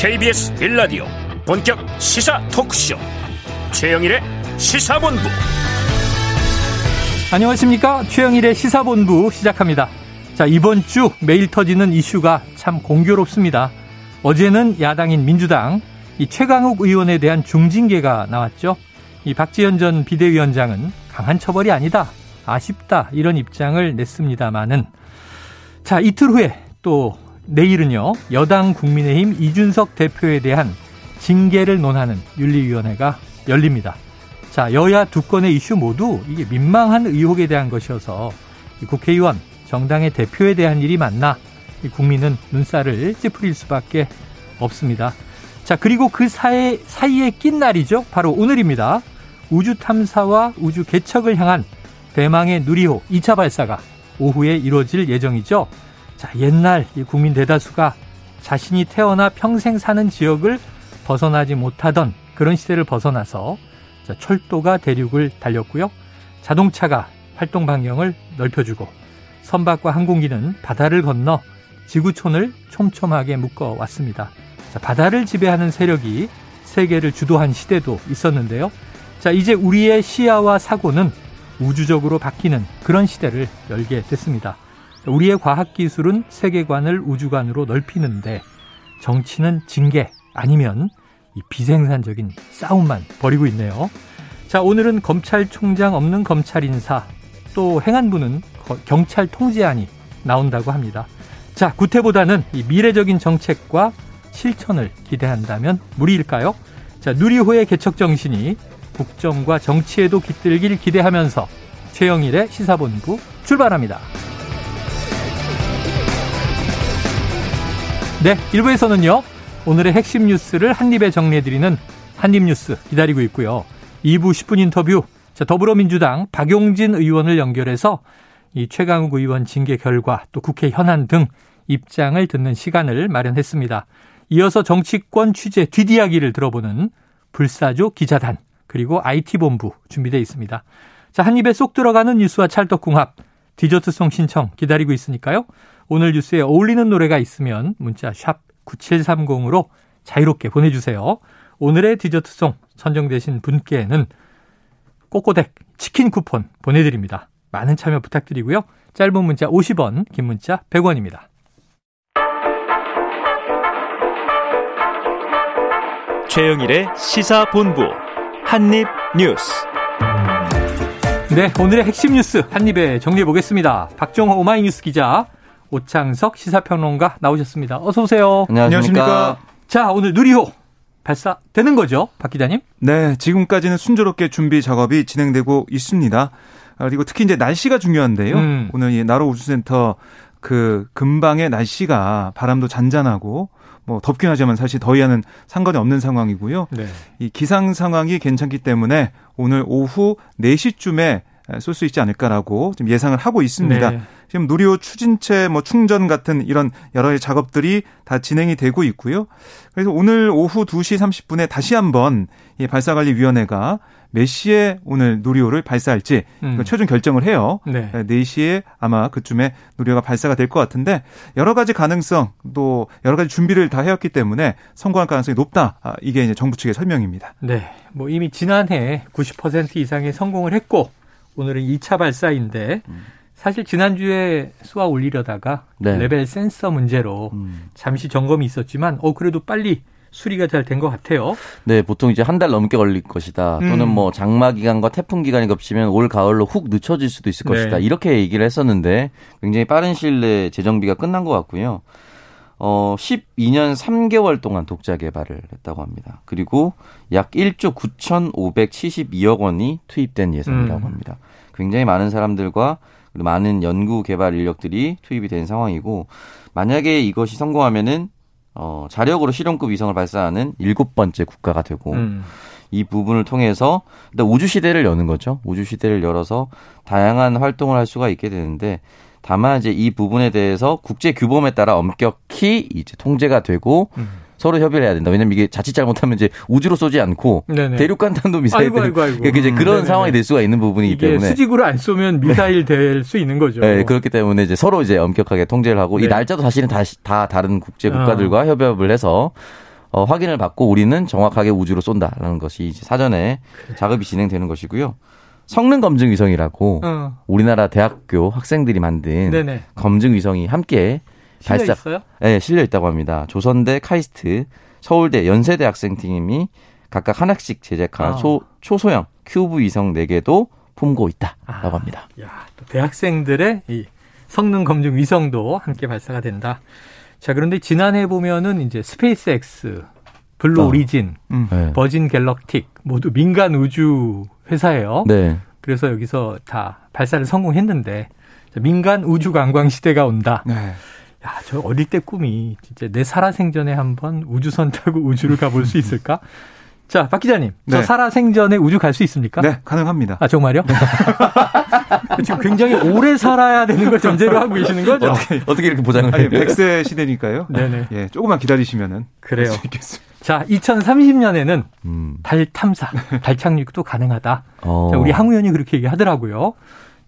KBS 빌라디오 본격 시사 토크쇼. 최영일의 시사본부. 안녕하십니까? 최영일의 시사본부 시작합니다. 자 이번 주 매일 터지는 이슈가 참 공교롭습니다. 어제는 야당인 민주당 이 최강욱 의원에 대한 중징계가 나왔죠. 이 박지현 전 비대위원장은 강한 처벌이 아니다 아쉽다 이런 입장을 냈습니다마는. 자 이틀 후에 또 내일은요 여당 국민의힘 이준석 대표에 대한 징계를 논하는 윤리위원회가 열립니다. 자 여야 두 건의 이슈 모두 이게 민망한 의혹에 대한 것이어서 국회의원 정당의 대표에 대한 일이 맞나 국민은 눈살을 찌푸릴 수밖에 없습니다. 자 그리고 그 사이, 사이에 낀 날이죠. 바로 오늘입니다. 우주 탐사와 우주 개척을 향한 대망의 누리호 2차 발사가 오후에 이루어질 예정이죠. 자, 옛날 이 국민 대다수가 자신이 태어나 평생 사는 지역을 벗어나지 못하던 그런 시대를 벗어나서 자, 철도가 대륙을 달렸고요. 자동차가 활동 반경을 넓혀주고 선박과 항공기는 바다를 건너 지구촌을 촘촘하게 묶어 왔습니다. 자, 바다를 지배하는 세력이 세계를 주도한 시대도 있었는데요. 자, 이제 우리의 시야와 사고는 우주적으로 바뀌는 그런 시대를 열게 됐습니다. 우리의 과학기술은 세계관을 우주관으로 넓히는데 정치는 징계 아니면 이 비생산적인 싸움만 벌이고 있네요. 자, 오늘은 검찰총장 없는 검찰 인사 또 행안부는 경찰 통제안이 나온다고 합니다. 자, 구태보다는 이 미래적인 정책과 실천을 기대한다면 무리일까요? 자, 누리호의 개척 정신이 국정과 정치에도 깃들길 기대하면서 최영일의 시사본부 출발합니다. 네, 1부에서는요. 오늘의 핵심 뉴스를 한입에 정리해드리는 한입뉴스 기다리고 있고요. 2부 10분 인터뷰 자, 더불어민주당 박용진 의원을 연결해서 이 최강욱 의원 징계 결과 또 국회 현안 등 입장을 듣는 시간을 마련했습니다. 이어서 정치권 취재 뒷이야기를 들어보는 불사조 기자단 그리고 IT본부 준비되어 있습니다. 자, 한 입에 쏙 들어가는 뉴스와 찰떡궁합 디저트송 신청 기다리고 있으니까요. 오늘 뉴스에 어울리는 노래가 있으면 문자 샵 9730으로 자유롭게 보내주세요. 오늘의 디저트송 선정되신 분께는 꼬꼬댁 치킨 쿠폰 보내드립니다. 많은 참여 부탁드리고요. 짧은 문자 50원, 긴 문자 100원입니다. 최영일의 시사본부 한입뉴스. 네, 오늘의 핵심 뉴스 한입에 정리해 보겠습니다. 박정호 오마이뉴스 기자, 오창석 시사평론가 나오셨습니다. 어서 오세요. 안녕하십니까. 자, 오늘 누리호 발사되는 거죠, 박 기자님? 네, 지금까지는 순조롭게 준비 작업이 진행되고 있습니다. 아, 그리고 특히 이제 날씨가 중요한데요. 음. 오늘 이 나로 우주센터 그 근방의 날씨가 바람도 잔잔하고 뭐 덥긴 하지만 사실 더위와는 상관이 없는 상황이고요. 네. 이 기상 상황이 괜찮기 때문에 오늘 오후 4시쯤에 쏠 수 있지 않을까라고 지금 예상을 하고 있습니다. 네. 지금 누리호 추진체 뭐 충전 같은 이런 여러 가지 작업들이 다 진행이 되고 있고요. 그래서 오늘 오후 2시 30분에 다시 한번 이 발사관리위원회가 몇 시에 오늘 누리호를 발사할지 음. 최종 결정을 해요. 네. 4시에 아마 그쯤에 누리호가 발사가 될 것 같은데 여러 가지 가능성 또 여러 가지 준비를 다 해왔기 때문에 성공할 가능성이 높다. 아, 이게 이제 정부 측의 설명입니다. 네. 뭐 이미 지난해 90% 이상의 성공을 했고 오늘은 2차 발사인데 음. 사실 지난주에 쏘아 올리려다가 네. 레벨 센서 문제로 음. 잠시 점검이 있었지만 어 그래도 빨리 수리가 잘 된 것 같아요. 네, 보통 이제 한 달 넘게 걸릴 것이다. 또는 음. 뭐 장마 기간과 태풍 기간이 겹치면 올 가을로 훅 늦춰질 수도 있을 네. 것이다. 이렇게 얘기를 했었는데 굉장히 빠른 시일 내에 재정비가 끝난 것 같고요. 어, 12년 3개월 동안 독자 개발을 했다고 합니다. 그리고 약 1조 9,572억 원이 투입된 예산이라고 음. 합니다. 굉장히 많은 사람들과 많은 연구 개발 인력들이 투입이 된 상황이고 만약에 이것이 성공하면은 어 자력으로 실용급 위성을 발사하는 일곱 번째 국가가 되고 음. 이 부분을 통해서 일단 우주 시대를 여는 거죠. 우주 시대를 열어서 다양한 활동을 할 수가 있게 되는데 다만 이제 이 부분에 대해서 국제 규범에 따라 엄격히 이제 통제가 되고 음. 서로 협의를 해야 된다. 왜냐면 이게 자칫 잘못하면 이제 우주로 쏘지 않고 네네. 대륙 간 탄도 미사일 아이고, 아이고, 아이고. 그러니까 이제 그런 네네네. 상황이 될 수가 있는 부분이기 때문에 수직으로 안 쏘면 미사일 네. 될수 있는 거죠. 네, 그렇기 때문에 이제 서로 이제 엄격하게 통제를 하고 네. 이 날짜도 사실은 다, 다 다른 국제 국가들과 아. 협업을 해서 어, 확인을 받고 우리는 정확하게 우주로 쏜다라는 것이 이제 사전에 그래. 작업이 진행되는 것이고요. 성능 검증 위성이라고 어. 우리나라 대학교 학생들이 만든 네네. 검증 위성이 함께 실려 발사, 있어요? 네, 실려 있다고 합니다. 조선대, 카이스트, 서울대, 연세대 학생팀이 각각 하나씩 제작한 아. 소, 초소형 큐브 위성 4개도 품고 있다라고 아. 합니다. 야, 또 대학생들의 이 성능 검증 위성도 함께 발사가 된다. 자, 그런데 지난해 보면은 이제 SpaceX, Blue 어. Origin, 음. 네. Virgin Galactic 모두 민간 우주 회사예요. 네. 그래서 여기서 다 발사를 성공했는데 민간 우주 관광 시대가 온다. 네. 야, 저 어릴 때 꿈이 진짜 내 살아생전에 한번 우주선 타고 우주를 가볼 수 있을까? 자, 박 기자님. 네. 저 살아생전에 우주 갈 수 있습니까? 네, 가능합니다. 아, 정말요? 네. 지금 굉장히 오래 살아야 되는 걸 전제로 하고 계시는 거죠? 어떻게, 어떻게 이렇게 보장을 해요? 100세 시대니까요. 네네. 예, 조금만 기다리시면은. 그래요. 자, 2030년에는 음. 달 탐사, 달 착륙도 가능하다. 어. 자, 우리 항우연이 그렇게 얘기하더라고요.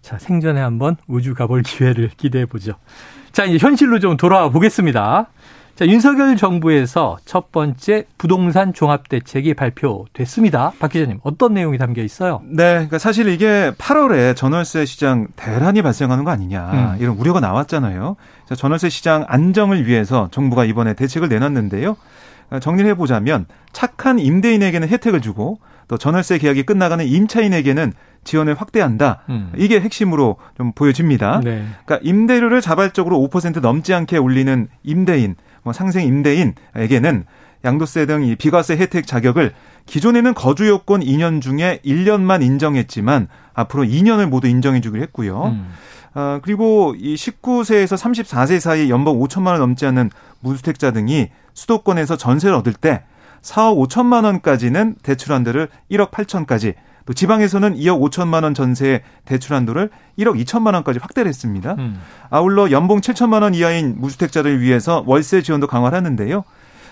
자, 생전에 한번 우주 가볼 기회를 기대해 보죠. 자, 이제 현실로 좀 돌아와 보겠습니다. 자, 윤석열 정부에서 첫 번째 부동산 종합 대책이 발표됐습니다. 박 기자님, 어떤 내용이 담겨 있어요? 네, 그러니까 사실 이게 8월에 전월세 시장 대란이 발생하는 거 아니냐 음. 이런 우려가 나왔잖아요. 자, 전월세 시장 안정을 위해서 정부가 이번에 대책을 내놨는데요. 어, 정리를 해보자면 착한 임대인에게는 혜택을 주고 또 전월세 계약이 끝나가는 임차인에게는 지원을 확대한다. 음. 이게 핵심으로 좀 보여집니다. 네. 그러니까 임대료를 자발적으로 5% 넘지 않게 올리는 임대인 뭐 상생 임대인에게는 양도세 등 이 비과세 혜택 자격을 기존에는 거주 요건 2년 중에 1년만 인정했지만 앞으로 2년을 모두 인정해 주기로 했고요. 음. 어, 그리고 이 19세에서 34세 사이 연봉 5천만 원 넘지 않는 무주택자 등이 수도권에서 전세를 얻을 때 4억 5천만 원까지는 대출 한도를 1억 8천까지 또 지방에서는 2억 5천만 원 전세의 대출 한도를 1억 2천만 원까지 확대를 했습니다. 음. 아울러 연봉 7천만 원 이하인 무주택자를 위해서 월세 지원도 강화를 하는데요.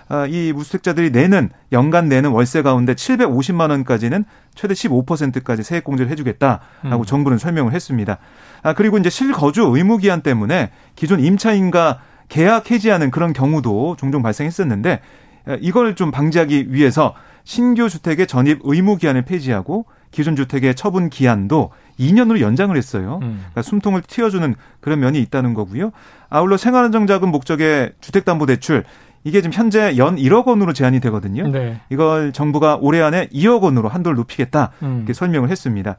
아, 이 무주택자들이 내는 연간 내는 월세 가운데 750만 원까지는 최대 15%까지 세액 공제를 해주겠다라고 음. 정부는 설명을 했습니다. 아 그리고 이제 실거주 의무 기한 때문에 기존 임차인과 계약 해지하는 그런 경우도 종종 발생했었는데 이걸 좀 방지하기 위해서 신규 주택의 전입 의무 기한을 폐지하고 기존 주택의 처분 기한도 2년으로 연장을 했어요. 음. 그러니까 숨통을 틔워주는 그런 면이 있다는 거고요. 아울러 생활안정자금 목적의 주택담보대출 이게 지금 현재 연 1억 원으로 제한이 되거든요. 네. 이걸 정부가 올해 안에 2억 원으로 한도를 높이겠다 음. 이렇게 설명을 했습니다.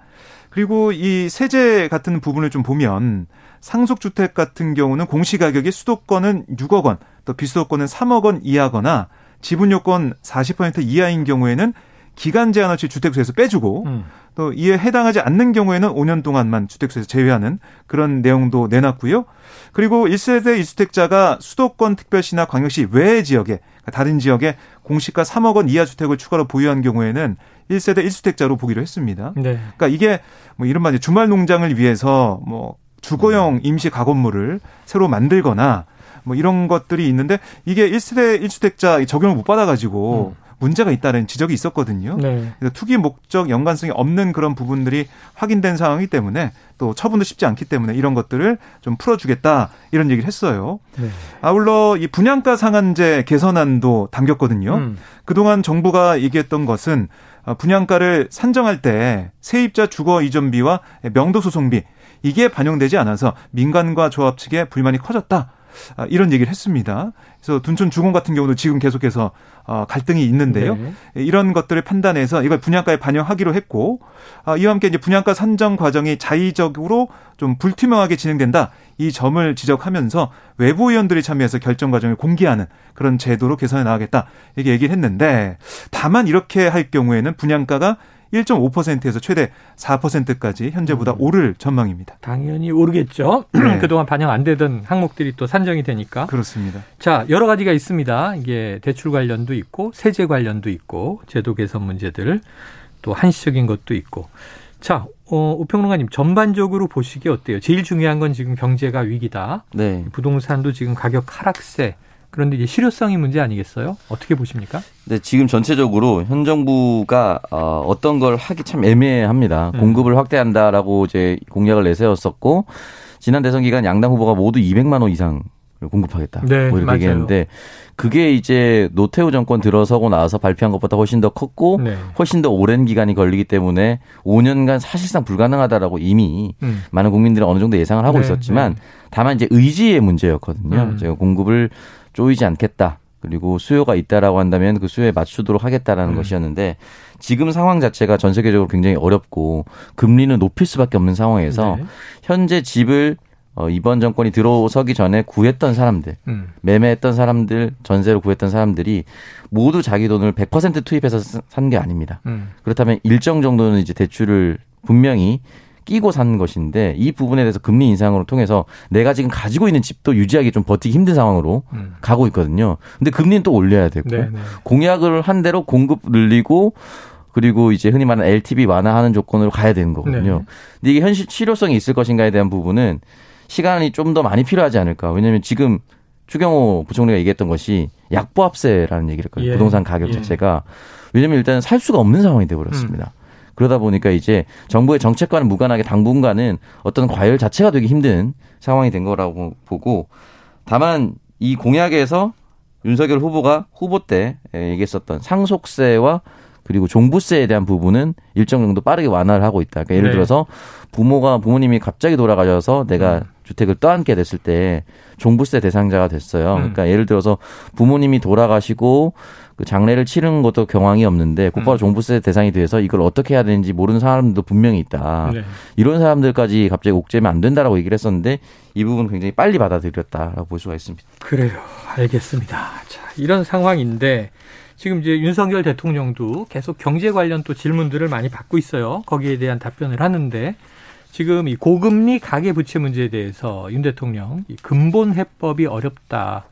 그리고 이 세제 같은 부분을 좀 보면 상속주택 같은 경우는 공시가격이 수도권은 6억 원, 또 비수도권은 3억 원 이하거나 지분 요건 40% 이하인 경우에는 기간 제한 없이 주택수에서 빼주고 음. 또 이에 해당하지 않는 경우에는 5년 동안만 주택수에서 제외하는 그런 내용도 내놨고요. 그리고 1세대 1주택자가 수도권 특별시나 광역시 외 지역에 그러니까 다른 지역에 공시가 3억 원 이하 주택을 추가로 보유한 경우에는 1세대 1주택자로 보기로 했습니다. 네. 그러니까 이게 뭐 이른바 주말 농장을 위해서 뭐 주거용 임시 가건물을 새로 만들거나 뭐 이런 것들이 있는데 이게 1세대 1주택자 적용을 못 받아가지고 음. 문제가 있다는 지적이 있었거든요. 네. 그래서 투기 목적 연관성이 없는 그런 부분들이 확인된 상황이기 때문에 또 처분도 쉽지 않기 때문에 이런 것들을 좀 풀어주겠다 이런 얘기를 했어요. 네. 아울러 이 분양가 상한제 개선안도 담겼거든요. 음. 그동안 정부가 얘기했던 것은 어, 분양가를 산정할 때 세입자 주거 이전비와 명도 소송비 이게 반영되지 않아서 민간과 조합 측의 불만이 커졌다. 아, 이런 얘기를 했습니다. 그래서 둔촌 주공 같은 경우도 지금 계속해서 어, 갈등이 있는데요. 네. 이런 것들을 판단해서 이걸 분양가에 반영하기로 했고 아, 이와 함께 이제 분양가 산정 과정이 자의적으로 좀 불투명하게 진행된다. 이 점을 지적하면서 외부 의원들이 참여해서 결정 과정을 공개하는 그런 제도로 개선해 나가겠다. 이렇게 얘기를 했는데 다만 이렇게 할 경우에는 분양가가 1.5%에서 최대 4%까지 현재보다 음. 오를 전망입니다. 당연히 오르겠죠. 네. 그동안 반영 안 되던 항목들이 또 산정이 되니까. 그렇습니다. 자, 여러 가지가 있습니다. 이게 대출 관련도 있고 세제 관련도 있고 제도 개선 문제들 또 한시적인 것도 있고. 자, 어, 우평론가님 전반적으로 보시기에 어때요? 제일 중요한 건 지금 경제가 위기다. 네. 부동산도 지금 가격 하락세 그런데 이제 실효성이 문제 아니겠어요? 어떻게 보십니까? 네, 지금 전체적으로 현 정부가 어, 어떤 걸 하기 참 애매합니다. 음. 공급을 확대한다라고 이제 공약을 내세웠었고 지난 대선 기간 양당 후보가 모두 200만 원 이상 공급하겠다. 네, 뭐 이렇게 맞아요. 얘기했는데 그게 이제 노태우 정권 들어서고 나서 발표한 것보다 훨씬 더 컸고 네. 훨씬 더 오랜 기간이 걸리기 때문에 5년간 사실상 불가능하다라고 이미 음. 많은 국민들은 어느 정도 예상을 하고 네, 있었지만 네. 다만 이제 의지의 문제였거든요. 음. 제가 공급을 쪼이지 않겠다. 그리고 수요가 있다라고 한다면 그 수요에 맞추도록 하겠다라는 음. 것이었는데 지금 상황 자체가 전 세계적으로 굉장히 어렵고 금리는 높일 수밖에 없는 상황에서 네. 현재 집을 어, 이번 정권이 들어서기 전에 구했던 사람들, 음. 매매했던 사람들, 전세로 구했던 사람들이 모두 자기 돈을 100% 투입해서 산 게 아닙니다. 음. 그렇다면 일정 정도는 이제 대출을 분명히 끼고 산 것인데 이 부분에 대해서 금리 인상으로 통해서 내가 지금 가지고 있는 집도 유지하기 좀 버티기 힘든 상황으로 음. 가고 있거든요. 근데 금리는 또 올려야 되고 네네. 네. 공약을 한 대로 공급 늘리고 그리고 이제 흔히 말하는 LTV 완화하는 조건으로 가야 되는 거거든요. 네. 근데 이게 현실 실효성이 있을 것인가에 대한 부분은 시간이 좀 더 많이 필요하지 않을까. 왜냐하면 지금 추경호 부총리가 얘기했던 것이 약보합세라는 얘기를 했거든요. 예. 부동산 가격 예. 자체가. 왜냐하면 일단 살 수가 없는 상황이 되어버렸습니다. 음. 그러다 보니까 이제 정부의 정책과는 무관하게 당분간은 어떤 과열 자체가 되기 힘든 상황이 된 거라고 보고 다만 이 공약에서 윤석열 후보가 후보 때 얘기했었던 상속세와 그리고 종부세에 대한 부분은 일정 정도 빠르게 완화를 하고 있다. 그러니까 예를 네. 들어서 부모가 부모님이 갑자기 돌아가셔서 내가 음. 주택을 떠안게 됐을 때 종부세 대상자가 됐어요. 음. 그러니까 예를 들어서 부모님이 돌아가시고 그 장례를 치른 것도 경황이 없는데 곧바로 음. 종부세 대상이 돼서 이걸 어떻게 해야 되는지 모르는 사람들도 분명히 있다. 네. 이런 사람들까지 갑자기 옥죄면 안 된다라고 얘기를 했었는데 이 부분 굉장히 빨리 받아들였다라고 볼 수가 있습니다. 그래요. 알겠습니다. 자, 이런 상황인데 지금 이제 윤석열 대통령도 계속 경제 관련 또 질문들을 많이 받고 있어요. 거기에 대한 답변을 하는데 지금 이 고금리 가계 부채 문제에 대해서 윤 대통령 이 근본 해법이 어렵다.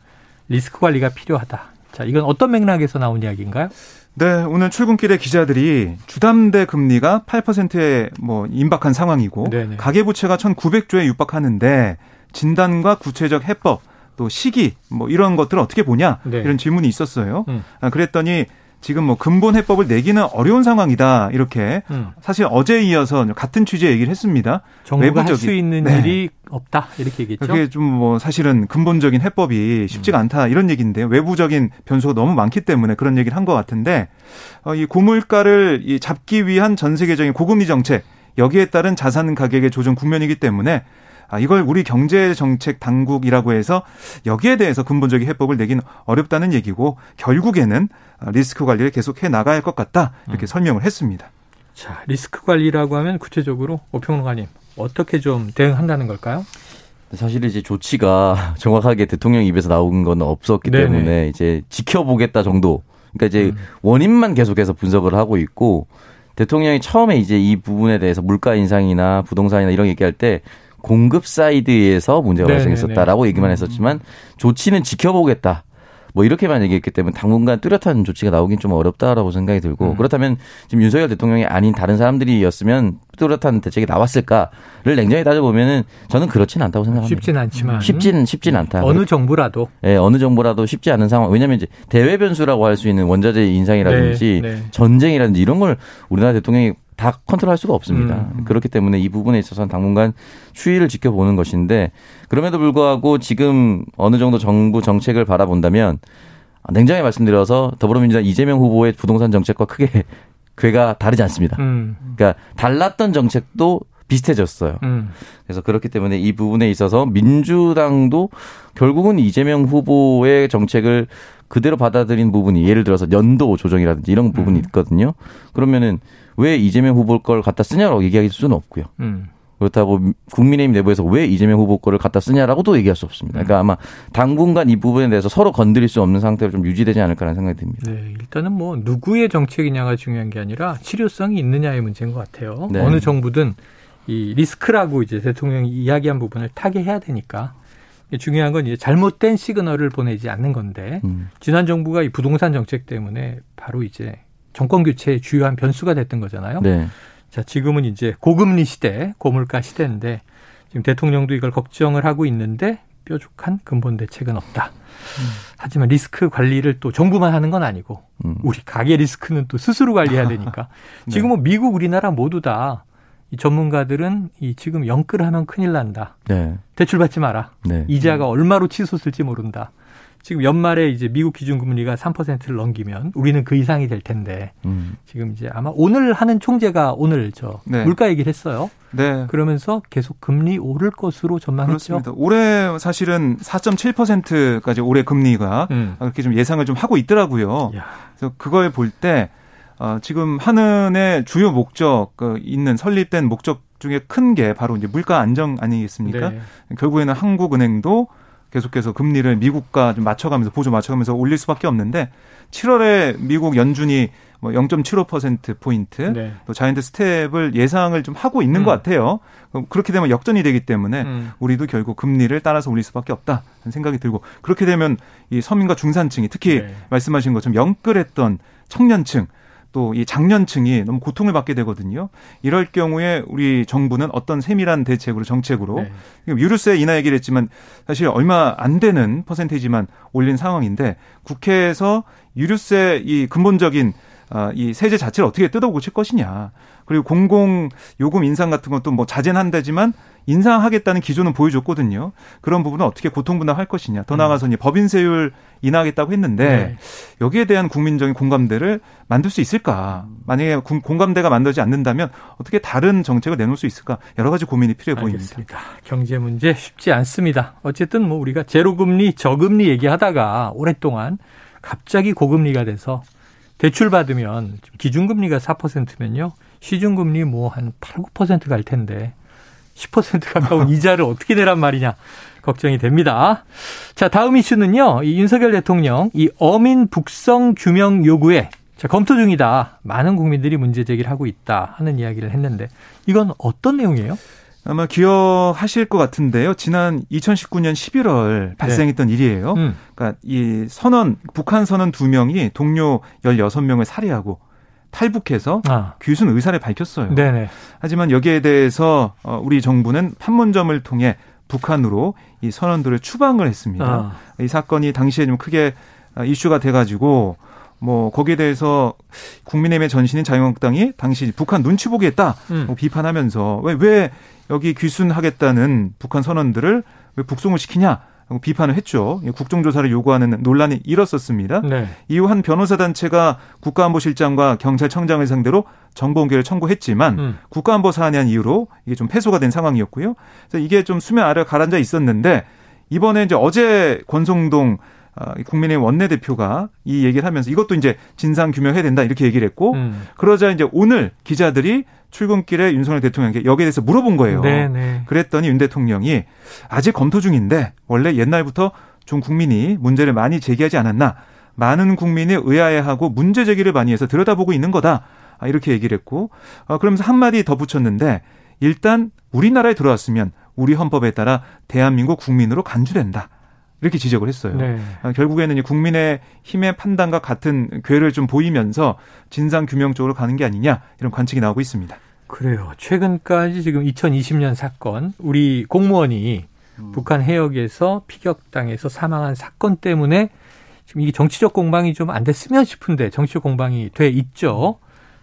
리스크 관리가 필요하다. 자, 이건 어떤 맥락에서 나온 이야기인가요? 네, 오늘 출근길에 기자들이 주담대 금리가 8%에 뭐 임박한 상황이고 네네. 가계 부채가 1,900조에 육박하는데 진단과 구체적 해법 또 시기 뭐 이런 것들을 어떻게 보냐 네. 이런 질문이 있었어요. 음. 아, 그랬더니 지금 뭐 근본 해법을 내기는 어려운 상황이다 이렇게 음. 사실 어제 이어서 같은 취지의 얘기를 했습니다. 정부가 할 수 있는 네. 일이 없다 이렇게 얘기했죠. 그게 좀 뭐 사실은 근본적인 해법이 쉽지가 음. 않다 이런 얘기인데 외부적인 변수가 너무 많기 때문에 그런 얘기를 한 것 같은데 어, 이 고물가를 이 잡기 위한 전 세계적인 고금리 정책 여기에 따른 자산 가격의 조정 국면이기 때문에 아, 이걸 우리 경제 정책 당국이라고 해서 여기에 대해서 근본적인 해법을 내기는 어렵다는 얘기고 결국에는 리스크 관리를 계속 해 나가야 할 것 같다 이렇게 음. 설명을 했습니다. 자 리스크 관리라고 하면 구체적으로 오평론가님 어떻게 좀 대응한다는 걸까요? 사실 이제 조치가 정확하게 대통령 입에서 나온 건 없었기 네네. 때문에 이제 지켜보겠다 정도. 그러니까 이제 음. 원인만 계속해서 분석을 하고 있고 대통령이 처음에 이제 이 부분에 대해서 물가 인상이나 부동산이나 이런 얘기할 때 공급 사이드에서 문제가 네네네. 발생했었다라고 얘기만 음. 했었지만 조치는 지켜보겠다. 뭐 이렇게만 얘기했기 때문에 당분간 뚜렷한 조치가 나오긴 좀 어렵다라고 생각이 들고 음. 그렇다면 지금 윤석열 대통령이 아닌 다른 사람들이었으면 뚜렷한 대책이 나왔을까를 냉정히 따져보면은 저는 그렇지는 않다고 생각합니다. 쉽지는 않지만 쉽지는 쉽진 않다. 어느 정부라도 예, 네, 어느 정부라도 쉽지 않은 상황. 왜냐하면 이제 대외 변수라고 할 수 있는 원자재 인상이라든지 네, 네. 전쟁이라든지 이런 걸 우리나라 대통령이 다 컨트롤할 수가 없습니다. 음. 그렇기 때문에 이 부분에 있어서는 당분간 추이를 지켜보는 것인데 그럼에도 불구하고 지금 어느 정도 정부 정책을 바라본다면 냉정히 말씀드려서 더불어민주당 이재명 후보의 부동산 정책과 크게 궤가 다르지 않습니다. 음. 그러니까 달랐던 정책도 비슷해졌어요. 음. 그래서 그렇기 때문에 이 부분에 있어서 민주당도 결국은 이재명 후보의 정책을 그대로 받아들인 부분이 예를 들어서 연도 조정이라든지 이런 부분이 음. 있거든요. 그러면은 왜 이재명 후보 걸 갖다 쓰냐라고 얘기할 수는 없고요. 음. 그렇다고 국민의힘 내부에서 왜 이재명 후보 거를 갖다 쓰냐라고도 얘기할 수 없습니다. 그러니까 아마 당분간 이 부분에 대해서 서로 건드릴 수 없는 상태로 좀 유지되지 않을까라는 생각이 듭니다. 네, 일단은 뭐 누구의 정책이냐가 중요한 게 아니라 치료성이 있느냐의 문제인 것 같아요. 네. 어느 정부든 이 리스크라고 이제 대통령이 이야기한 부분을 타개해야 되니까 중요한 건 이제 잘못된 시그널을 보내지 않는 건데 음. 지난 정부가 이 부동산 정책 때문에 바로 이제 정권 교체의 주요한 변수가 됐던 거잖아요. 네. 자, 지금은 이제 고금리 시대, 고물가 시대인데 지금 대통령도 이걸 걱정을 하고 있는데 뾰족한 근본 대책은 없다. 음. 하지만 리스크 관리를 또 정부만 하는 건 아니고 음. 우리 가계 리스크는 또 스스로 관리해야 되니까 네. 지금 은 미국, 우리나라 모두 다 이 전문가들은 이 지금 영끌하면 큰일 난다. 네. 대출 받지 마라. 네. 이자가 얼마로 치솟을지 모른다. 지금 연말에 이제 미국 기준 금리가 3%를 넘기면 우리는 그 이상이 될 텐데 음. 지금 이제 아마 오늘 하는 총재가 오늘 저 네. 물가 얘기를 했어요. 네. 그러면서 계속 금리 오를 것으로 전망했죠. 그렇습니다. 올해 사실은 4.7%까지 올해 금리가 음. 그렇게 좀 예상을 좀 하고 있더라고요. 야. 그래서 그걸 볼때 어, 지금 한은의 주요 목적 그 있는 설립된 목적 중에 큰 게 바로 이제 물가 안정 아니겠습니까? 네. 결국에는 한국은행도 계속해서 금리를 미국과 좀 맞춰가면서 보조 맞춰가면서 올릴 수밖에 없는데 7월에 미국 연준이 뭐 0.75% 포인트 네. 또 자이언트 스텝을 예상을 좀 하고 있는 음. 것 같아요. 그렇게 되면 역전이 되기 때문에 음. 우리도 결국 금리를 따라서 올릴 수밖에 없다 는 생각이 들고 그렇게 되면 이 서민과 중산층이 특히 네. 말씀하신 것처럼 영끌했던 청년층 또 이 장년층이 너무 고통을 받게 되거든요. 이럴 경우에 우리 정부는 어떤 세밀한 대책으로 정책으로 네. 유류세 인하 얘기를 했지만 사실 얼마 안 되는 퍼센테이지만 올린 상황인데 국회에서 유류세 이 근본적인 아, 이 세제 자체를 어떻게 뜯어 고칠 것이냐. 그리고 공공 요금 인상 같은 것도 뭐 자제는 한다지만 인상하겠다는 기조는 보여줬거든요. 그런 부분은 어떻게 고통 분담할 것이냐. 더 음. 나아가서 이제 법인세율 인하하겠다고 했는데 네. 여기에 대한 국민적인 공감대를 만들 수 있을까? 만약에 공감대가 만들지 않는다면 어떻게 다른 정책을 내놓을 수 있을까? 여러 가지 고민이 필요해 알겠습니다. 보입니다. 경제 문제 쉽지 않습니다. 어쨌든 뭐 우리가 제로금리, 저금리 얘기하다가 오랫동안 갑자기 고금리가 돼서 대출 받으면 기준금리가 4%면요. 시중금리 뭐 한 8, 9%갈 텐데 10% 가까운 이자를 어떻게 내란 말이냐 걱정이 됩니다. 자, 다음 이슈는요. 이 윤석열 대통령 이 어민 북성 규명 요구에 자, 검토 중이다. 많은 국민들이 문제 제기를 하고 있다 하는 이야기를 했는데 이건 어떤 내용이에요? 아마 기억하실 것 같은데요. 지난 2019년 11월 발생했던 네. 일이에요. 음. 그러니까 이 선원 북한 선원 두 명이 동료 16명을 살해하고 탈북해서 아. 귀순 의사를 밝혔어요. 네네. 하지만 여기에 대해서 어, 우리 정부는 판문점을 통해 북한으로 이 선원들을 추방을 했습니다. 아. 이 사건이 당시에 좀 크게 어, 이슈가 돼가지고 뭐 거기에 대해서 국민의힘의 전신인 자유한국당이 당시 북한 눈치 보기 했다 음. 뭐 비판하면서 왜왜 여기 귀순하겠다는 북한 선원들을 왜 북송을 시키냐 비판을 했죠. 국정조사를 요구하는 논란이 일었었습니다. 네. 이후 한 변호사 단체가 국가안보실장과 경찰청장을 상대로 정보 공개를 청구했지만 음. 국가안보 사안이한 이유로 이게 좀 패소가 된 상황이었고요. 그래서 이게 좀 수면 아래 가라앉아 있었는데 이번에 이제 어제 권성동 어, 국민의 원내대표가 이 얘기를 하면서 이것도 이제 진상 규명해야 된다 이렇게 얘기를 했고 음. 그러자 이제 오늘 기자들이 출근길에 윤석열 대통령에게 여기에 대해서 물어본 거예요. 네네. 네. 그랬더니 윤 대통령이 아직 검토 중인데 원래 옛날부터 좀 국민이 문제를 많이 제기하지 않았나 많은 국민이 의아해하고 문제 제기를 많이 해서 들여다보고 있는 거다 아, 이렇게 얘기를 했고 어, 그러면서 한 마디 더 붙였는데 일단 우리나라에 들어왔으면 우리 헌법에 따라 대한민국 국민으로 간주된다. 이렇게 지적을 했어요. 네. 아, 결국에는 국민의 힘의 판단과 같은 궤를 좀 보이면서 진상 규명 쪽으로 가는 게 아니냐 이런 관측이 나오고 있습니다. 그래요. 최근까지 지금 2020년 사건 우리 공무원이 음. 북한 해역에서 피격당해서 사망한 사건 때문에 지금 이게 정치적 공방이 좀 안 됐으면 싶은데 정치적 공방이 돼 있죠.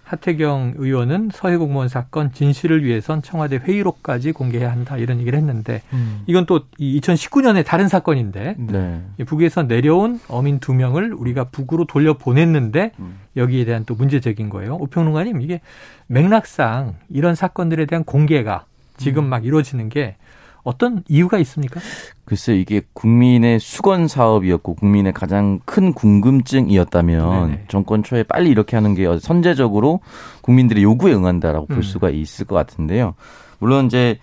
하태경 의원은 서해 공무원 사건 진실을 위해선 청와대 회의록까지 공개해야 한다 이런 얘기를 했는데 음. 이건 또 2019년에 다른 사건인데 네. 북에서 내려온 어민 두 명을 우리가 북으로 돌려 보냈는데 음. 여기에 대한 또 문제적인 거예요. 오평론가님 이게 맥락상 이런 사건들에 대한 공개가 지금 음. 막 이루어지는 게 어떤 이유가 있습니까? 글쎄 이게 국민의 수건 사업이었고 국민의 가장 큰 궁금증이었다면 네네. 정권 초에 빨리 이렇게 하는 게 선제적으로 국민들의 요구에 응한다라고 볼 음. 수가 있을 것 같은데요. 물론 이제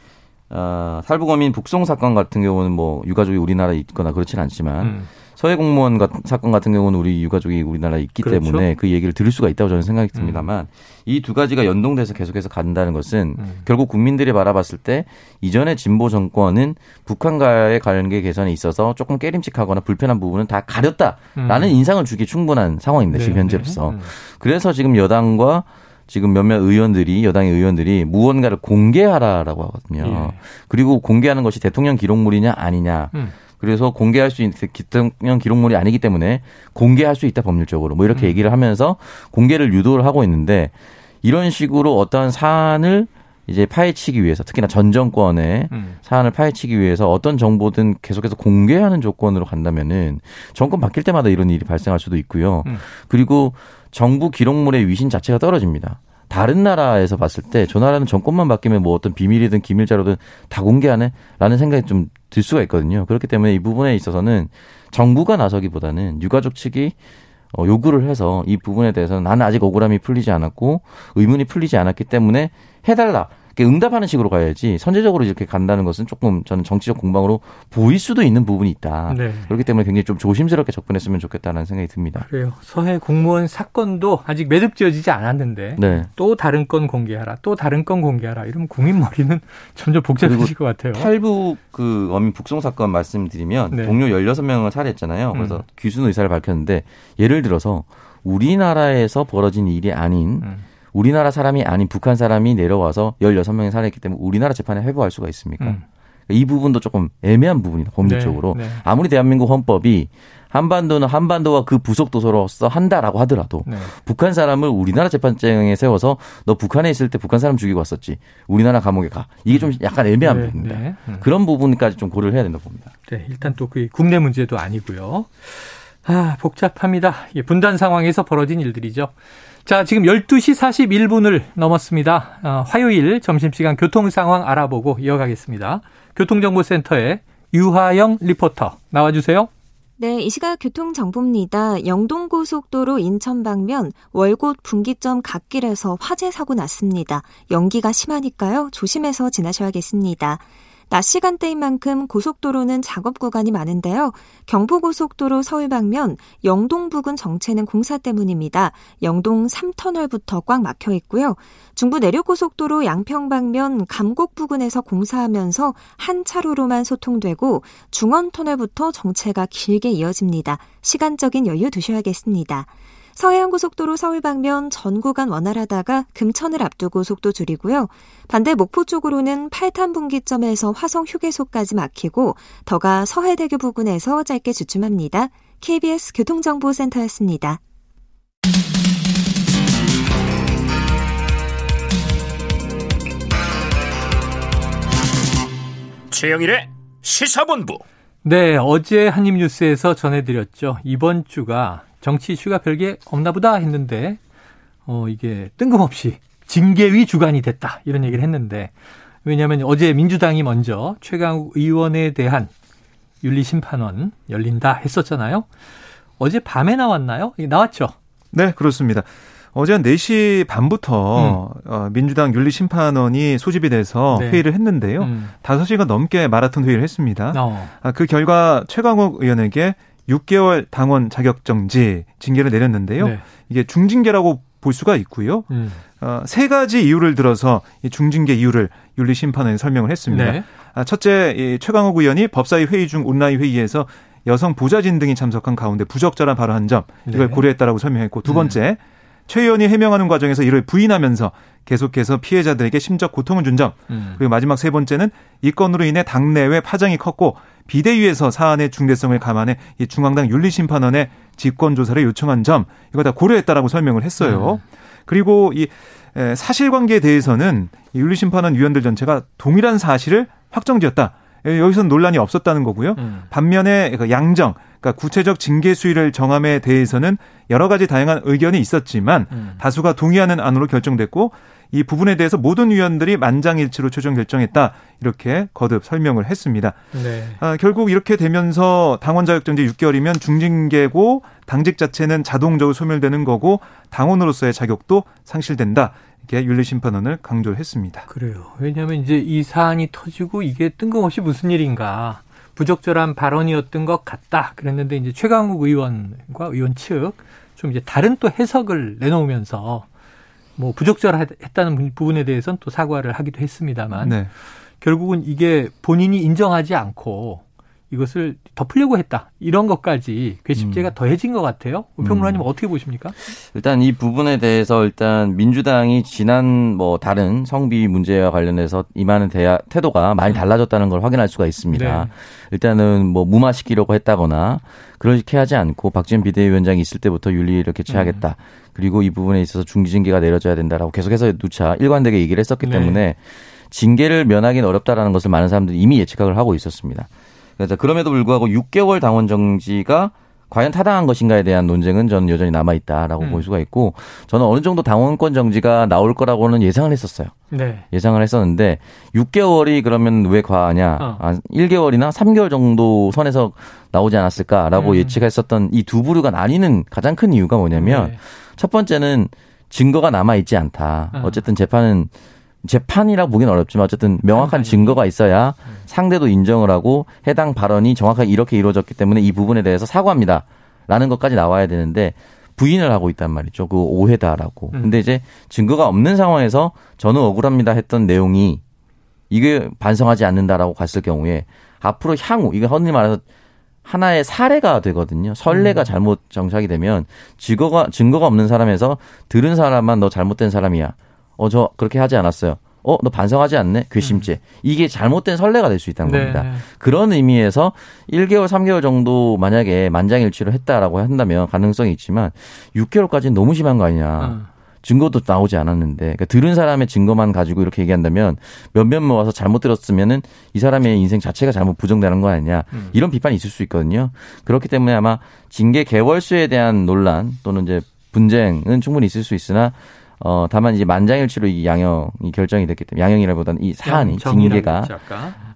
어, 탈북어민 북송 사건 같은 경우는 뭐 유가족이 우리나라에 있거나 그렇지는 않지만 음. 서해 공무원 사건 같은 경우는 우리 유가족이 우리나라에 있기 그렇죠? 때문에 그 얘기를 들을 수가 있다고 저는 생각이 듭니다만 음. 이두 가지가 연동돼서 계속해서 간다는 것은 음. 결국 국민들이 바라봤을 때 이전의 진보 정권은 북한과의 관계 개선에 있어서 조금 깨림칙하거나 불편한 부분은 다 가렸다라는 음. 인상을 주기 충분한 상황입니다. 네. 지금 현재로서. 음. 그래서 지금 여당과 지금 몇몇 의원들이 여당의 의원들이 무언가를 공개하라라고 하거든요. 예. 그리고 공개하는 것이 대통령 기록물이냐 아니냐. 음. 그래서 공개할 수 있는 대통령 기록물이 아니기 때문에 공개할 수 있다 법률적으로 뭐 이렇게 음. 얘기를 하면서 공개를 유도를 하고 있는데 이런 식으로 어떠한 사안을 이제 파헤치기 위해서 특히나 전 정권의 음. 사안을 파헤치기 위해서 어떤 정보든 계속해서 공개하는 조건으로 간다면은 정권 바뀔 때마다 이런 일이 발생할 수도 있고요. 음. 그리고 정부 기록물의 위신 자체가 떨어집니다. 다른 나라에서 봤을 때 저 나라는 정권만 바뀌면 뭐 어떤 비밀이든 기밀 자료든 다 공개하네? 라는 생각이 좀 들 수가 있거든요. 그렇기 때문에 이 부분에 있어서는 정부가 나서기보다는 유가족 측이 어, 요구를 해서 이 부분에 대해서는 나는 아직 억울함이 풀리지 않았고 의문이 풀리지 않았기 때문에 해달라. 응답하는 식으로 가야지 선제적으로 이렇게 간다는 것은 조금 저는 정치적 공방으로 보일 수도 있는 부분이 있다. 네. 그렇기 때문에 굉장히 좀 조심스럽게 접근했으면 좋겠다는 생각이 듭니다. 그래요. 서해 공무원 사건도 아직 매듭지어지지 않았는데 네. 또 다른 건 공개하라, 또 다른 건 공개하라. 이러면 국민 머리는 점점 복잡해질 것 같아요. 탈북 그 어민 북송 사건 말씀드리면 네. 동료 16명을 살해했잖아요. 그래서 음. 귀순 의사를 밝혔는데 예를 들어서 우리나라에서 벌어진 일이 아닌 음. 우리나라 사람이 아닌 북한 사람이 내려와서 16명이 살아있기 때문에 우리나라 재판에 회부할 수가 있습니까? 음. 이 부분도 조금 애매한 부분이다, 법률적으로. 네, 네. 아무리 대한민국 헌법이 한반도는 한반도와 그 부속 도서로서 한다라고 하더라도 네. 북한 사람을 우리나라 재판장에 세워서 너 북한에 있을 때 북한 사람 죽이고 왔었지. 우리나라 감옥에 가. 이게 좀 약간 애매한 네, 부분입니다. 네. 음. 그런 부분까지 좀 고려를 해야 된다고 봅니다. 네, 일단 또 그 국내 문제도 아니고요. 아, 복잡합니다. 분단 상황에서 벌어진 일들이죠. 자, 지금 12시 41분을 넘었습니다. 어, 화요일 점심시간 교통 상황 알아보고 이어가겠습니다. 교통정보센터에 유하영 리포터 나와주세요. 네, 이 시각 교통정보입니다. 영동고속도로 인천 방면 월곶 분기점 갓길에서 화재 사고 났습니다. 연기가 심하니까요. 조심해서 지나셔야겠습니다. 낮 시간대인 만큼 고속도로는 작업 구간이 많은데요. 경부고속도로 서울 방면 영동 부근 정체는 공사 때문입니다. 영동 3터널부터 꽉 막혀 있고요. 중부 내륙고속도로 양평 방면 감곡 부근에서 공사하면서 한 차로로만 소통되고 중원 터널부터 정체가 길게 이어집니다. 시간적인 여유 두셔야겠습니다. 서해안고속도로 서울 방면 전 구간 원활하다가 금천을 앞두고 속도 줄이고요. 반대 목포 쪽으로는 8탄 분기점에서 화성 휴게소까지 막히고 더가 서해대교 부근에서 짧게 주춤합니다. KBS 교통정보센터였습니다. 최영일의 시사본부. 네, 어제 한입뉴스에서 전해드렸죠. 이번 주가 정치 이슈가 별게 없나 보다 했는데 어 이게 뜬금없이 징계위 주간이 됐다 이런 얘기를 했는데 왜냐하면 어제 민주당이 먼저 최강욱 의원에 대한 윤리심판원 열린다 했었잖아요. 어제 밤에 나왔나요? 나왔죠? 네, 그렇습니다. 어제 한 4시 반부터 음. 어, 민주당 윤리심판원이 소집이 돼서 네. 회의를 했는데요. 음. 5시간 넘게 마라톤 회의를 했습니다. 어. 아, 그 결과 최강욱 의원에게 6개월 당원 자격정지 징계를 내렸는데요. 네. 이게 중징계라고 볼 수가 있고요. 음. 어, 세 가지 이유를 들어서 이 중징계 이유를 윤리심판원에 설명을 했습니다. 네. 아, 첫째, 이 최강욱 의원이 법사위 회의 중 온라인 회의에서 여성 보좌진 등이 참석한 가운데 부적절한 발언한 점 이걸 네. 고려했다라고 설명했고 두 번째, 음. 최 의원이 해명하는 과정에서 이를 부인하면서 계속해서 피해자들에게 심적 고통을 준 점. 음. 그리고 마지막 세 번째는 이 건으로 인해 당내외 파장이 컸고 비대위에서 사안의 중대성을 감안해 이 중앙당 윤리심판원에 직권 조사를 요청한 점 이거 다 고려했다라고 설명을 했어요. 음. 그리고 이 사실관계에 대해서는 윤리심판원 위원들 전체가 동일한 사실을 확정지었다. 여기서는 논란이 없었다는 거고요. 음. 반면에 그 양정, 그러니까 구체적 징계 수위를 정함에 대해서는 여러 가지 다양한 의견이 있었지만 음. 다수가 동의하는 안으로 결정됐고 이 부분에 대해서 모든 위원들이 만장일치로 최종 결정했다 이렇게 거듭 설명을 했습니다. 네. 아, 결국 이렇게 되면서 당원 자격정지 6개월이면 중징계고 당직 자체는 자동적으로 소멸되는 거고 당원으로서의 자격도 상실된다. 이렇게 윤리심판원을 강조했습니다. 그래요. 왜냐하면 이제 이 사안이 터지고 이게 뜬금없이 무슨 일인가 부적절한 발언이었던 것 같다. 그랬는데 이제 최강욱 의원과 의원 측 좀 이제 다른 또 해석을 내놓으면서 뭐 부적절했다는 부분에 대해서는 또 사과를 하기도 했습니다만 네. 결국은 이게 본인이 인정하지 않고 이것을 덮으려고 했다. 이런 것까지 괘씸죄가 음. 더해진 것 같아요. 우평론가님 음. 어떻게 보십니까? 일단 이 부분에 대해서 일단 민주당이 지난 뭐 다른 성비 문제와 관련해서 임하는 대야, 태도가 많이 달라졌다는 걸 확인할 수가 있습니다. 네. 일단은 뭐 무마시키려고 했다거나 그렇게 하지 않고 박지원 비대위원장이 있을 때부터 윤리를 개최하겠다. 음. 그리고 이 부분에 있어서 중징계가 내려져야 된다라고 계속해서 누차 일관되게 얘기를 했었기 네. 때문에 징계를 면하기는 어렵다라는 것을 많은 사람들이 이미 예측을 하고 있었습니다. 그래서 그럼에도 불구하고 6개월 당원 정지가 과연 타당한 것인가에 대한 논쟁은 저는 여전히 남아 있다라고 음. 볼 수가 있고 저는 어느 정도 당원권 정지가 나올 거라고는 예상을 했었어요. 네. 예상을 했었는데 6개월이 그러면 왜 과하냐? 어. 아, 1개월이나 3개월 정도 선에서 나오지 않았을까라고 음. 예측했었던 이 두 부류가 나뉘는 가장 큰 이유가 뭐냐면 네. 첫 번째는 증거가 남아 있지 않다. 어. 어쨌든 재판은 재판이라고 보기는 어렵지만 어쨌든 명확한 증거가 있어야 상대도 인정을 하고 해당 발언이 정확하게 이렇게 이루어졌기 때문에 이 부분에 대해서 사과합니다. 라는 것까지 나와야 되는데 부인을 하고 있단 말이죠. 그 오해다라고. 음. 근데 이제 증거가 없는 상황에서 저는 억울합니다 했던 내용이 이게 반성하지 않는다라고 갔을 경우에 앞으로 향후 이게 허니 말해서 하나의 사례가 되거든요. 선례가 음. 잘못 정착이 되면 증거가 증거가 없는 사람에서 들은 사람만 너 잘못된 사람이야. 어, 저 그렇게 하지 않았어요. 어, 너 반성하지 않네? 괘씸죄. 음. 이게 잘못된 선례가 될 수 있다는 네. 겁니다. 그런 의미에서 1개월, 3개월 정도 만약에 만장일치로 했다라고 한다면 가능성이 있지만 6개월까지는 너무 심한 거 아니냐. 음. 증거도 나오지 않았는데 그러니까 들은 사람의 증거만 가지고 이렇게 얘기한다면 몇몇 모아서 잘못 들었으면은 이 사람의 인생 자체가 잘못 부정되는 거 아니냐 음. 이런 비판이 있을 수 있거든요. 그렇기 때문에 아마 징계 개월 수에 대한 논란 또는 이제 분쟁은 충분히 있을 수 있으나 어, 다만 이제 만장일치로 이 양형이 결정이 됐기 때문에 양형이라보다는 이 사안이 징계가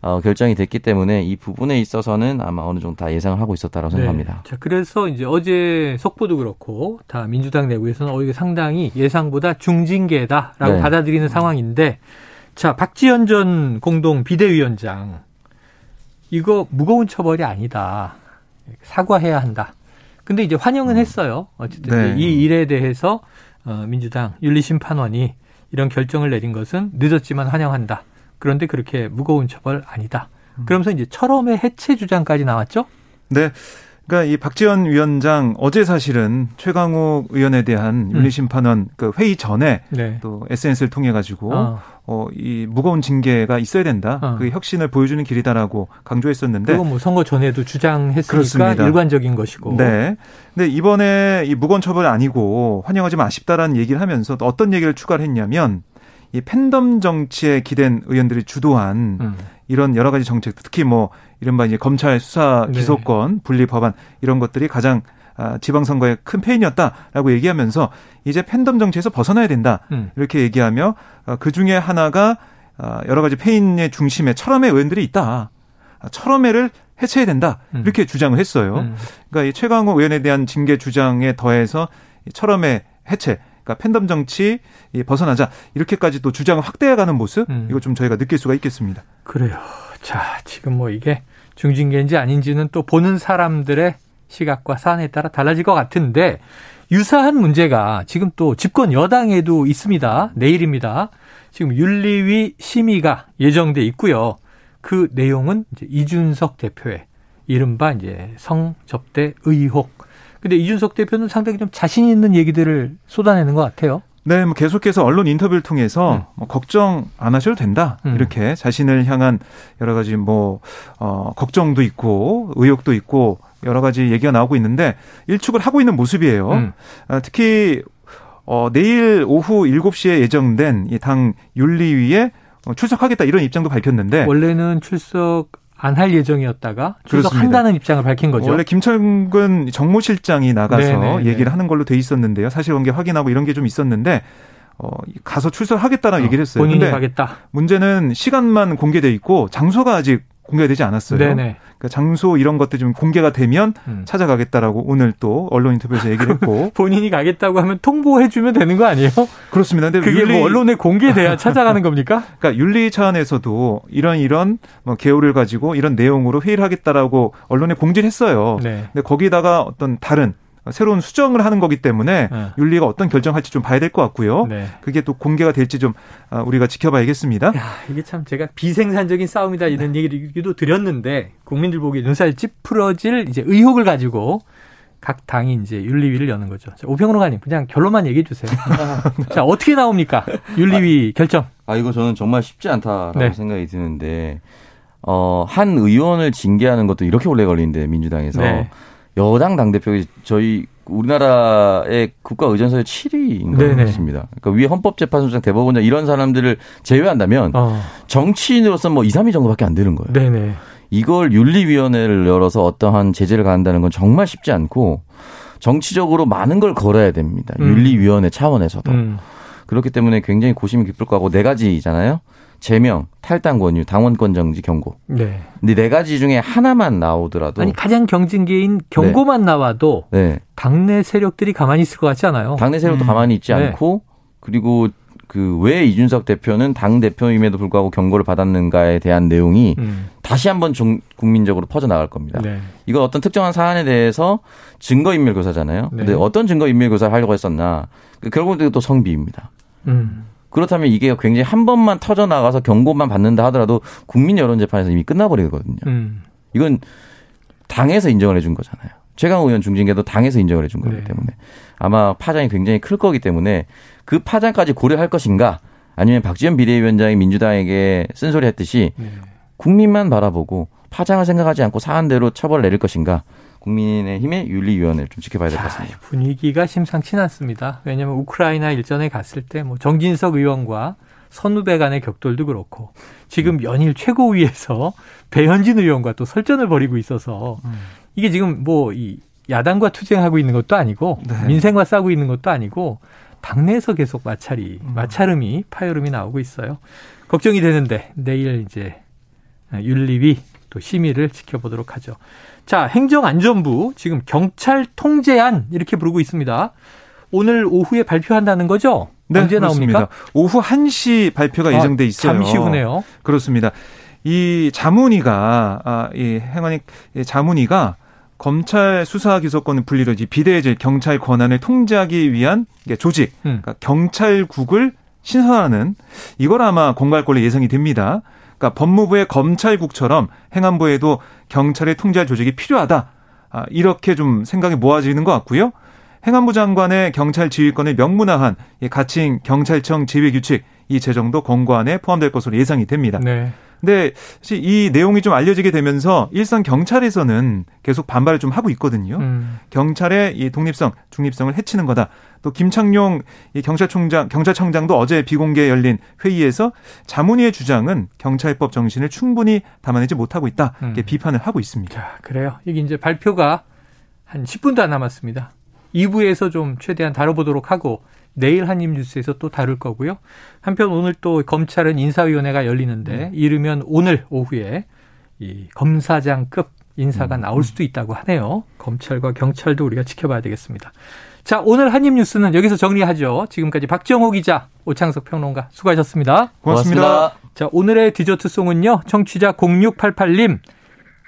어, 결정이 됐기 때문에 이 부분에 있어서는 아마 어느 정도 다 예상을 하고 있었다고 네. 생각합니다. 자, 그래서 이제 어제 속보도 그렇고 다 민주당 내부에서는 어, 이게 상당히 예상보다 중징계다라고 네. 받아들이는 상황인데 자, 박지현 전 공동 비대위원장 이거 무거운 처벌이 아니다. 사과해야 한다. 근데 이제 환영은 음. 했어요. 어쨌든 네. 이 일에 대해서 어, 민주당 윤리심판원이 이런 결정을 내린 것은 늦었지만 환영한다. 그런데 그렇게 무거운 처벌 아니다. 음. 그러면서 이제 철험의 해체 주장까지 나왔죠? 네. 그러니까 이 박지원 위원장 어제 사실은 최강욱 의원에 대한 음. 윤리심판원 음. 그 회의 전에 네. 또 SNS를 통해 가지고 어. 어, 이 무거운 징계가 있어야 된다. 어. 그게 혁신을 보여주는 길이다라고 강조했었는데. 그건 뭐 선거 전에도 주장했으니까 그렇습니다. 일관적인 것이고. 네. 근데 이번에 이 무거운 처벌이 아니고 환영하지만 아쉽다라는 얘기를 하면서 또 어떤 얘기를 추가를 했냐면 이 팬덤 정치에 기댄 의원들이 주도한 음. 이런 여러 가지 정책, 특히 뭐 이른바 이제 검찰 수사 네. 기소권 네. 분리 법안 이런 것들이 가장 아, 지방선거의 큰 페인이었다라고 얘기하면서 이제 팬덤 정치에서 벗어나야 된다 음. 이렇게 얘기하며 어, 그 중에 하나가 어, 여러 가지 페인의 중심에 철험의 의원들이 있다. 아, 철험회를 해체해야 된다 음. 이렇게 주장을 했어요. 음. 그러니까 이 최강호 의원에 대한 징계 주장에 더해서 철험회 해체 그러니까 팬덤 정치 벗어나자 이렇게까지 또 주장을 확대해가는 모습 음. 이거 좀 저희가 느낄 수가 있겠습니다. 그래요. 자 지금 뭐 이게 중징계인지 아닌지는 또 보는 사람들의 시각과 사안에 따라 달라질 것 같은데 유사한 문제가 지금 또 집권 여당에도 있습니다. 내일입니다. 지금 윤리위 심의가 예정돼 있고요. 그 내용은 이제 이준석 대표의 이른바 이제 성접대 의혹. 근데 이준석 대표는 상당히 좀 자신 있는 얘기들을 쏟아내는 것 같아요. 네, 뭐 계속해서 언론 인터뷰를 통해서 음. 뭐 걱정 안 하셔도 된다. 음. 이렇게 자신을 향한 여러 가지 뭐, 어, 걱정도 있고, 의혹도 있고, 여러 가지 얘기가 나오고 있는데 일축을 하고 있는 모습이에요. 음. 아, 특히 어, 내일 오후 7시에 예정된 이 당 윤리위에 어, 출석하겠다 이런 입장도 밝혔는데 원래는 출석 안 할 예정이었다가 출석한다는 입장을 밝힌 거죠. 원래 김철근 정무실장이 나가서 네네, 네, 네. 얘기를 하는 걸로 돼 있었는데요. 사실관계 확인하고 이런 게 좀 있었는데 어, 가서 출석하겠다는 어, 얘기를 했어요. 본인이 가겠다. 문제는 시간만 공개돼 있고 장소가 아직 공개되지 않았어요. 네네. 그러니까 장소 이런 것들 좀 공개가 되면 음. 찾아가겠다라고 오늘 또 언론 인터뷰에서 얘기를 했고 본인이 가겠다고 하면 통보해 주면 되는 거 아니에요? 그렇습니다. 근데 그게 뭐 윤리... 뭐 언론에 공개돼야 찾아가는 겁니까? 그러니까 윤리 차원에서도 이런 이런 뭐 개요를 가지고 이런 내용으로 회의를 하겠다라고 언론에 공지를 했어요. 네. 근데 거기다가 어떤 다른 새로운 수정을 하는 거기 때문에 네. 윤리가 어떤 결정할지 좀 봐야 될 것 같고요. 네. 그게 또 공개가 될지 좀 아, 우리가 지켜봐야겠습니다. 야, 이게 참 제가 비생산적인 싸움이다 이런 네. 얘기도 드렸는데 국민들 보기에 눈살 찌푸러질 이제 의혹을 가지고 각 당이 이제 윤리위를 여는 거죠. 자, 오평로가님 그냥 결론만 얘기해 주세요. 자 어떻게 나옵니까 윤리위 결정? 아 이거 저는 정말 쉽지 않다라고 네. 생각이 드는데 어, 한 의원을 징계하는 것도 이렇게 오래 걸리는데 민주당에서 네. 여당 당 대표가 저희 우리나라의 국가 의전서의 7위인 것 같습니다 그러니까 위에 헌법재판소장 대법원장 이런 사람들을 제외한다면 어. 정치인으로서 뭐 2, 3위 정도밖에 안 되는 거예요. 네네. 이걸 윤리위원회를 열어서 어떠한 제재를 가한다는 건 정말 쉽지 않고 정치적으로 많은 걸 걸어야 됩니다. 음. 윤리위원회 차원에서도. 음. 그렇기 때문에 굉장히 고심이 깊을 거고 네 가지잖아요. 제명, 탈당 권유, 당원권 정지 경고. 네. 근데 네 가지 중에 하나만 나오더라도 아니 가장 경징계인 경고만 네. 나와도 네. 당내 세력들이 가만히 있을 것 같지 않아요? 당내 세력도 음. 가만히 있지 네. 않고 그리고 그 왜 이준석 대표는 당 대표임에도 불구하고 경고를 받았는가에 대한 내용이 음. 다시 한번 중, 국민적으로 퍼져 나갈 겁니다. 네. 이건 어떤 특정한 사안에 대해서 증거 인멸 교사잖아요. 네. 근데 어떤 증거 인멸 교사를 하려고 했었나? 그 결국은 또 성비입니다. 음. 그렇다면 이게 굉장히 한 번만 터져 나가서 경고만 받는다 하더라도 국민 여론 재판에서 이미 끝나버리거든요. 음. 이건 당에서 인정을 해준 거잖아요. 최강 의원 중징계도 당에서 인정을 해준 거기 네. 때문에 아마 파장이 굉장히 클 거기 때문에 그 파장까지 고려할 것인가 아니면 박지원 비대위원장이 민주당에게 쓴소리 했듯이 네. 국민만 바라보고 파장을 생각하지 않고 사안대로 처벌을 내릴 것인가 국민의힘의 윤리위원회를 좀 지켜봐야 될 것 같습니다. 분위기가 심상치 않습니다. 왜냐하면 우크라이나 일전에 갔을 때 뭐 정진석 의원과 선후배 간의 격돌도 그렇고 지금 연일 최고위에서 배현진 의원과 또 설전을 벌이고 있어서 음. 이게 지금 뭐 이 야당과 투쟁하고 있는 것도 아니고 네. 민생과 싸우고 있는 것도 아니고 당내에서 계속 마찰이 음. 마찰음이 파열음이 나오고 있어요. 걱정이 되는데 내일 이제 윤리위 또 심의를 지켜보도록 하죠. 자, 행정안전부 지금 경찰 통제안 이렇게 부르고 있습니다. 오늘 오후에 발표한다는 거죠? 네, 언제 그렇습니다. 나옵니까? 오후 1시 발표가 아, 예정돼 있어요. 잠시 후네요. 그렇습니다. 이 자문위가 아, 이 행안위 자문위가 검찰 수사 기소권을 분리로 이제 비대해질 경찰 권한을 통제하기 위한 조직, 음. 그러니까 경찰국을 신설하는 이걸 아마 공갈 걸로 예상이 됩니다. 그러니까 법무부의 검찰국처럼 행안부에도 경찰의 통제할 조직이 필요하다. 아, 이렇게 좀 생각이 모아지는 것 같고요. 행안부 장관의 경찰 지휘권을 명문화한 가칭 경찰청 지휘 규칙 이 제정도 권고안에 포함될 것으로 예상이 됩니다. 네. 근데 사실 이 내용이 좀 알려지게 되면서 일선 경찰에서는 계속 반발을 좀 하고 있거든요. 음. 경찰의 이 독립성, 중립성을 해치는 거다. 또 김창룡 이 경찰총장, 경찰청장도 어제 비공개 열린 회의에서 자문위의 주장은 경찰법 정신을 충분히 담아내지 못하고 있다. 이렇게 음. 비판을 하고 있습니다. 자, 그래요. 이게 이제 발표가 한 10분도 안 남았습니다. 2부에서 좀 최대한 다뤄보도록 하고 내일 한입뉴스에서 또 다룰 거고요. 한편 오늘 또 검찰은 인사위원회가 열리는데 네. 이르면 오늘 오후에 이 검사장급 인사가 음. 나올 수도 있다고 하네요. 검찰과 경찰도 우리가 지켜봐야 되겠습니다. 자, 오늘 한입뉴스는 여기서 정리하죠. 지금까지 박정호 기자, 오창석 평론가 수고하셨습니다. 고맙습니다. 고맙습니다. 자, 오늘의 디저트송은요. 청취자 0688님.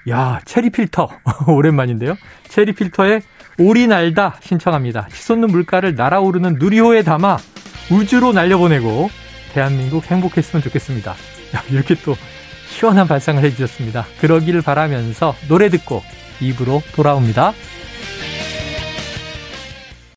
야, 체리 필터. 오랜만인데요. 체리 필터의 오리 날다 신청합니다. 치솟는 물가를 날아오르는 누리호에 담아 우주로 날려보내고 대한민국 행복했으면 좋겠습니다. 야, 이렇게 또 시원한 발상을 해주셨습니다. 그러기를 바라면서 노래 듣고 입으로 돌아옵니다.